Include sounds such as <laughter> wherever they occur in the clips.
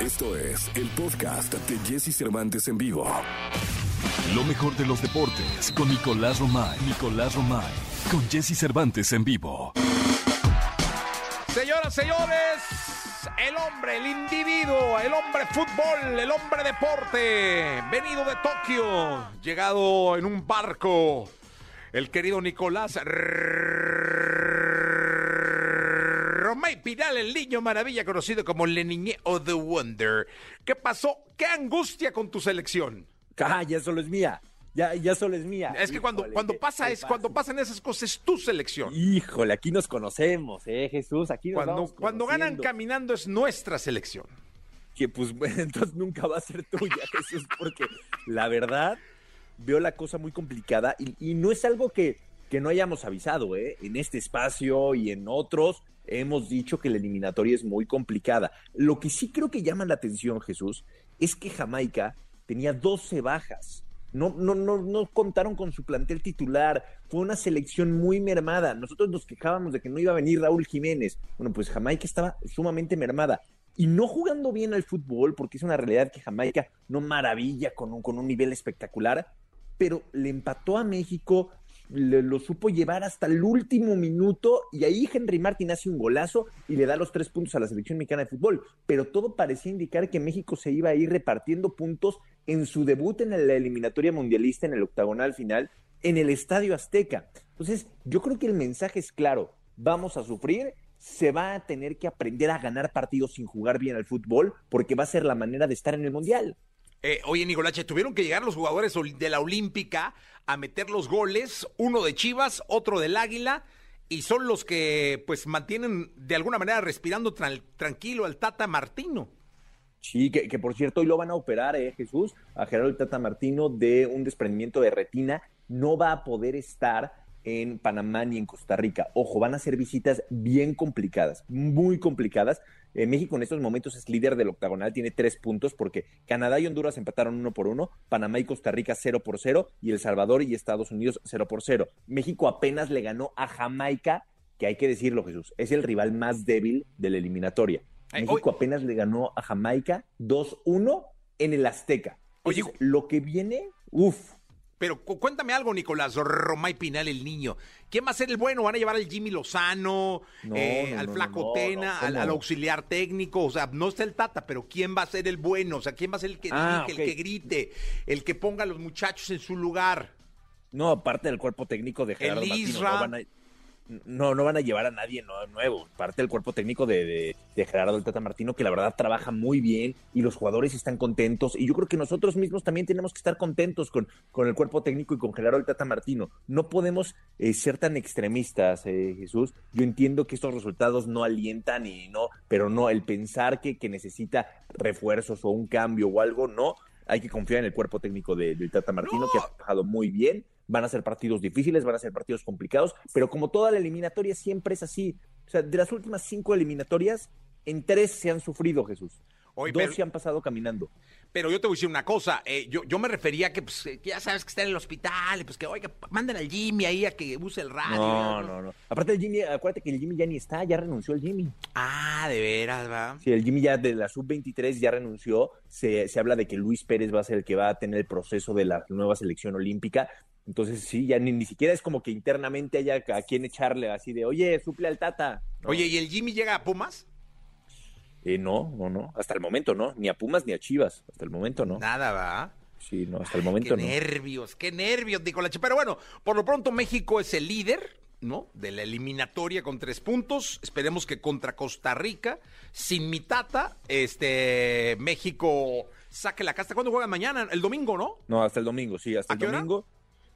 Esto es el podcast de Jesse Cervantes en vivo. Lo mejor de los deportes con Nicolás Romay. Nicolás Romay. Con Jesse Cervantes en vivo. Señoras, señores, el hombre, el individuo, el hombre fútbol, el hombre deporte, venido de Tokio, llegado en un barco, el querido Nicolás Romay Pinal, el niño maravilla conocido como Le Niñé o The Wonder. ¿Qué pasó? ¿Qué angustia con tu selección? Ah, ya solo es mía. Ya, ya solo es mía. Es que cuando, Híjole, cuando ¿qué- pasa es, cuando pasan esas cosas es tu selección. Híjole, aquí nos conocemos, eh, Jesús. Aquí nos Cuando, vamos cuando ganan caminando es nuestra selección. Que pues <laughs> bueno, entonces nunca va a ser tuya, Jesús, porque la verdad veo la cosa muy complicada y, y no es algo que, que no hayamos avisado, ¿eh? En este espacio y en otros hemos dicho que la eliminatoria es muy complicada. Lo que sí creo que llama la atención, Jesús, es que Jamaica tenía 12 bajas. No, no, no, no contaron con su plantel titular. Fue una selección muy mermada. Nosotros nos quejábamos de que no iba a venir Raúl Jiménez. Bueno, pues Jamaica estaba sumamente mermada. Y no jugando bien al fútbol, porque es una realidad que Jamaica no maravilla con un, con un nivel espectacular, pero le empató a México, lo supo llevar hasta el último minuto y ahí Henry Martin hace un golazo y le da los tres puntos a la selección mexicana de fútbol. Pero todo parecía indicar que México se iba a ir repartiendo puntos en su debut en la eliminatoria mundialista, en el octagonal final, en el Estadio Azteca. Entonces, yo creo que el mensaje es claro, vamos a sufrir, se va a tener que aprender a ganar partidos sin jugar bien al fútbol, porque va a ser la manera de estar en el Mundial. Eh, oye, Nicolache, tuvieron que llegar los jugadores de la Olímpica a meter los goles, uno de Chivas, otro del Águila, y son los que pues mantienen de alguna manera respirando tran- tranquilo al Tata Martino. Sí, que, que por cierto hoy lo van a operar, eh, Jesús, a Gerardo Tata Martino de un desprendimiento de retina. No va a poder estar en Panamá ni en Costa Rica. Ojo, van a ser visitas bien complicadas, muy complicadas. Eh, México en estos momentos es líder del octagonal, tiene tres puntos porque Canadá y Honduras empataron uno por uno, Panamá y Costa Rica cero por cero y El Salvador y Estados Unidos cero por cero. México apenas le ganó a Jamaica, que hay que decirlo, Jesús, es el rival más débil de la eliminatoria. Ay, México hoy- apenas le ganó a Jamaica 2-1 en el Azteca. Oye, Entonces, lo que viene, uff, Pero cu- cuéntame algo, Nicolás, Romay Pinal, el niño. ¿Quién va a ser el bueno? ¿Van a llevar al Jimmy Lozano, No, eh, no, al no, Flaco Tena, al, al auxiliar técnico? O sea, no está el Tata, pero ¿quién va a ser el bueno? O sea, ¿quién va a ser el que Ah, dirige, el que grite, el que ponga a los muchachos en su lugar? no, aparte del cuerpo técnico de Gerardo El Martino, Isra. no van a, no, no van a llevar a nadie nuevo. Parte del cuerpo técnico de, de- de Gerardo el Tata Martino, que la verdad trabaja muy bien y los jugadores están contentos. Y yo creo que nosotros mismos también tenemos que estar contentos con, con el cuerpo técnico y con Gerardo el Tata Martino. No podemos eh, ser tan extremistas, eh, Jesús. Yo entiendo que estos resultados no alientan y no, pero no, el pensar que, que necesita refuerzos o un cambio o algo, no. Hay que confiar en el cuerpo técnico de- del Tata Martino, No. que ha trabajado muy bien. Van a ser partidos difíciles, van a ser partidos complicados, pero como toda la eliminatoria siempre es así. O sea, de las últimas cinco eliminatorias, en tres se han sufrido, Jesús. Dos pero- se han pasado caminando. Pero yo te voy a decir una cosa, eh, yo, yo me refería a que, pues, eh, que ya sabes que está en el hospital, y pues que, oiga, manden al Jimmy ahí a que use el radio. No, no, no. Aparte el Jimmy, acuérdate que el Jimmy ya ni está, ya renunció el Jimmy. Ah, de veras, va. Sí, el Jimmy ya de la sub-23 ya renunció. Se, se habla de que Luis Pérez va a ser el que va a tener el proceso de la nueva selección olímpica. Entonces, sí, ya ni, ni siquiera es como que internamente haya a quien echarle así de, oye, suple al Tata. No. Oye, ¿y el Jimmy llega a Pumas? Eh, no, no, no. Hasta el momento no. Ni a Pumas ni a Chivas. Hasta el momento no. Nada, va. Sí, no, hasta el Qué momento no. nervios, qué nervios, Nicolache. Pero bueno, por lo pronto México es el líder, ¿no? De la eliminatoria con tres puntos. Esperemos que contra Costa Rica, sin mi tata, este, México saque la casta. ¿Cuándo juegan mañana? El domingo, ¿no? No, hasta el domingo, sí, hasta ¿A el qué hora?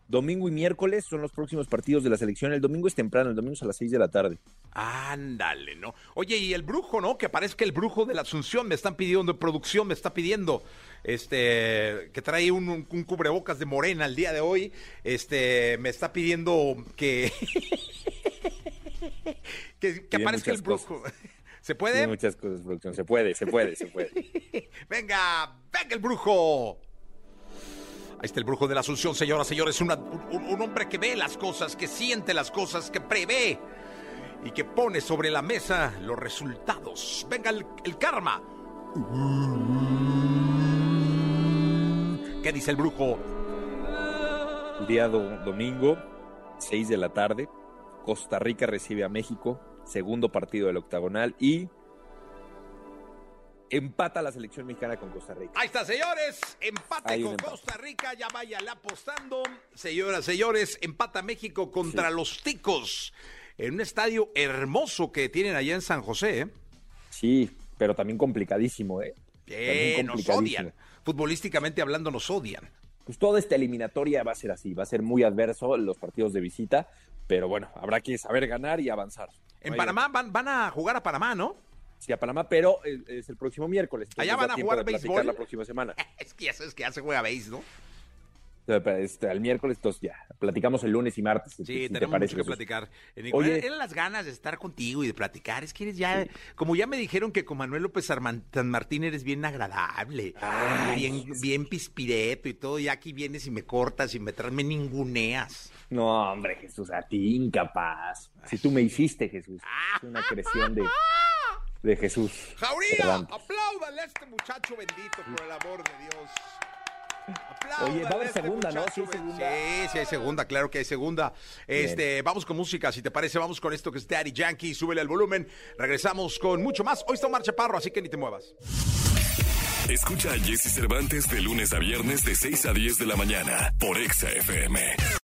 Domingo. Y miércoles son los próximos partidos de la selección. El domingo es temprano, el domingo es a las 6 de la tarde. Ándale, ¿no? Oye, y el brujo, ¿no? Que aparezca el brujo de la Asunción, me están pidiendo, producción me está pidiendo, este, que trae un, un- un cubrebocas de morena el día de hoy, este, me está pidiendo que, <laughs> que, aparezca el brujo. <laughs> ¿Se Tiene puede? muchas cosas, producción. Se puede, se puede, se puede. <laughs> Venga, venga el brujo. Ahí está el brujo de la Asunción, señoras, señores. una- un, un hombre que ve las cosas, que siente las cosas, que prevé y que pone sobre la mesa los resultados. Venga el, karma. ¿Qué dice el brujo? Día do- domingo, 6 de la tarde, Costa Rica recibe a México, segundo partido del octagonal y empata la selección mexicana con Costa Rica. Ahí está, señores. Empate con empate. Costa Rica. Ya váyala apostando. Señoras, señores, empata México contra los ticos. En un estadio hermoso que tienen allá en San José. ¿eh? Sí, pero también complicadísimo, ¿eh? Eh, También nos complicadísimo. odian. Futbolísticamente hablando, nos odian. Pues toda esta eliminatoria va a ser así, va a ser muy adverso los partidos de visita, pero bueno, habrá que saber ganar y avanzar. En Panamá van, van a jugar a Panamá, ¿no? Sí, a Panamá, pero es, es el próximo miércoles. Allá van a jugar platicar béisbol. la próxima semana. <laughs> Es que ya sabes que ya se juega béis, ¿no? Este, el miércoles, entonces ya, platicamos el lunes y martes. Sí, si te parece, mucho que Jesús. platicar. Eh, Nicolás, Oye. eran las ganas de estar contigo y de platicar. Es que eres ya, como ya me dijeron que con Manuel López San Martín eres bien agradable, Ay. bien, bien pispireto y todo. Y aquí vienes y me cortas y me, me ninguneas. No, hombre, Jesús, a ti incapaz. Si tú me hiciste, Jesús. Es una creación de, de Jesús. Jauría, Cervantes. apláudale a este muchacho bendito, por el amor de Dios. Apláudale Oye, va a haber este segunda, ¿no? Sí segunda. Sí, sí hay segunda, claro que hay segunda. Este, vamos con música, si te parece, vamos con esto que es Daddy Yankee, súbele el volumen. Regresamos con mucho más. Hoy está Omar Chaparro, así que ni te muevas. Escucha a Jesse Cervantes de lunes a viernes de 6 a 10 de la mañana por Exa FM.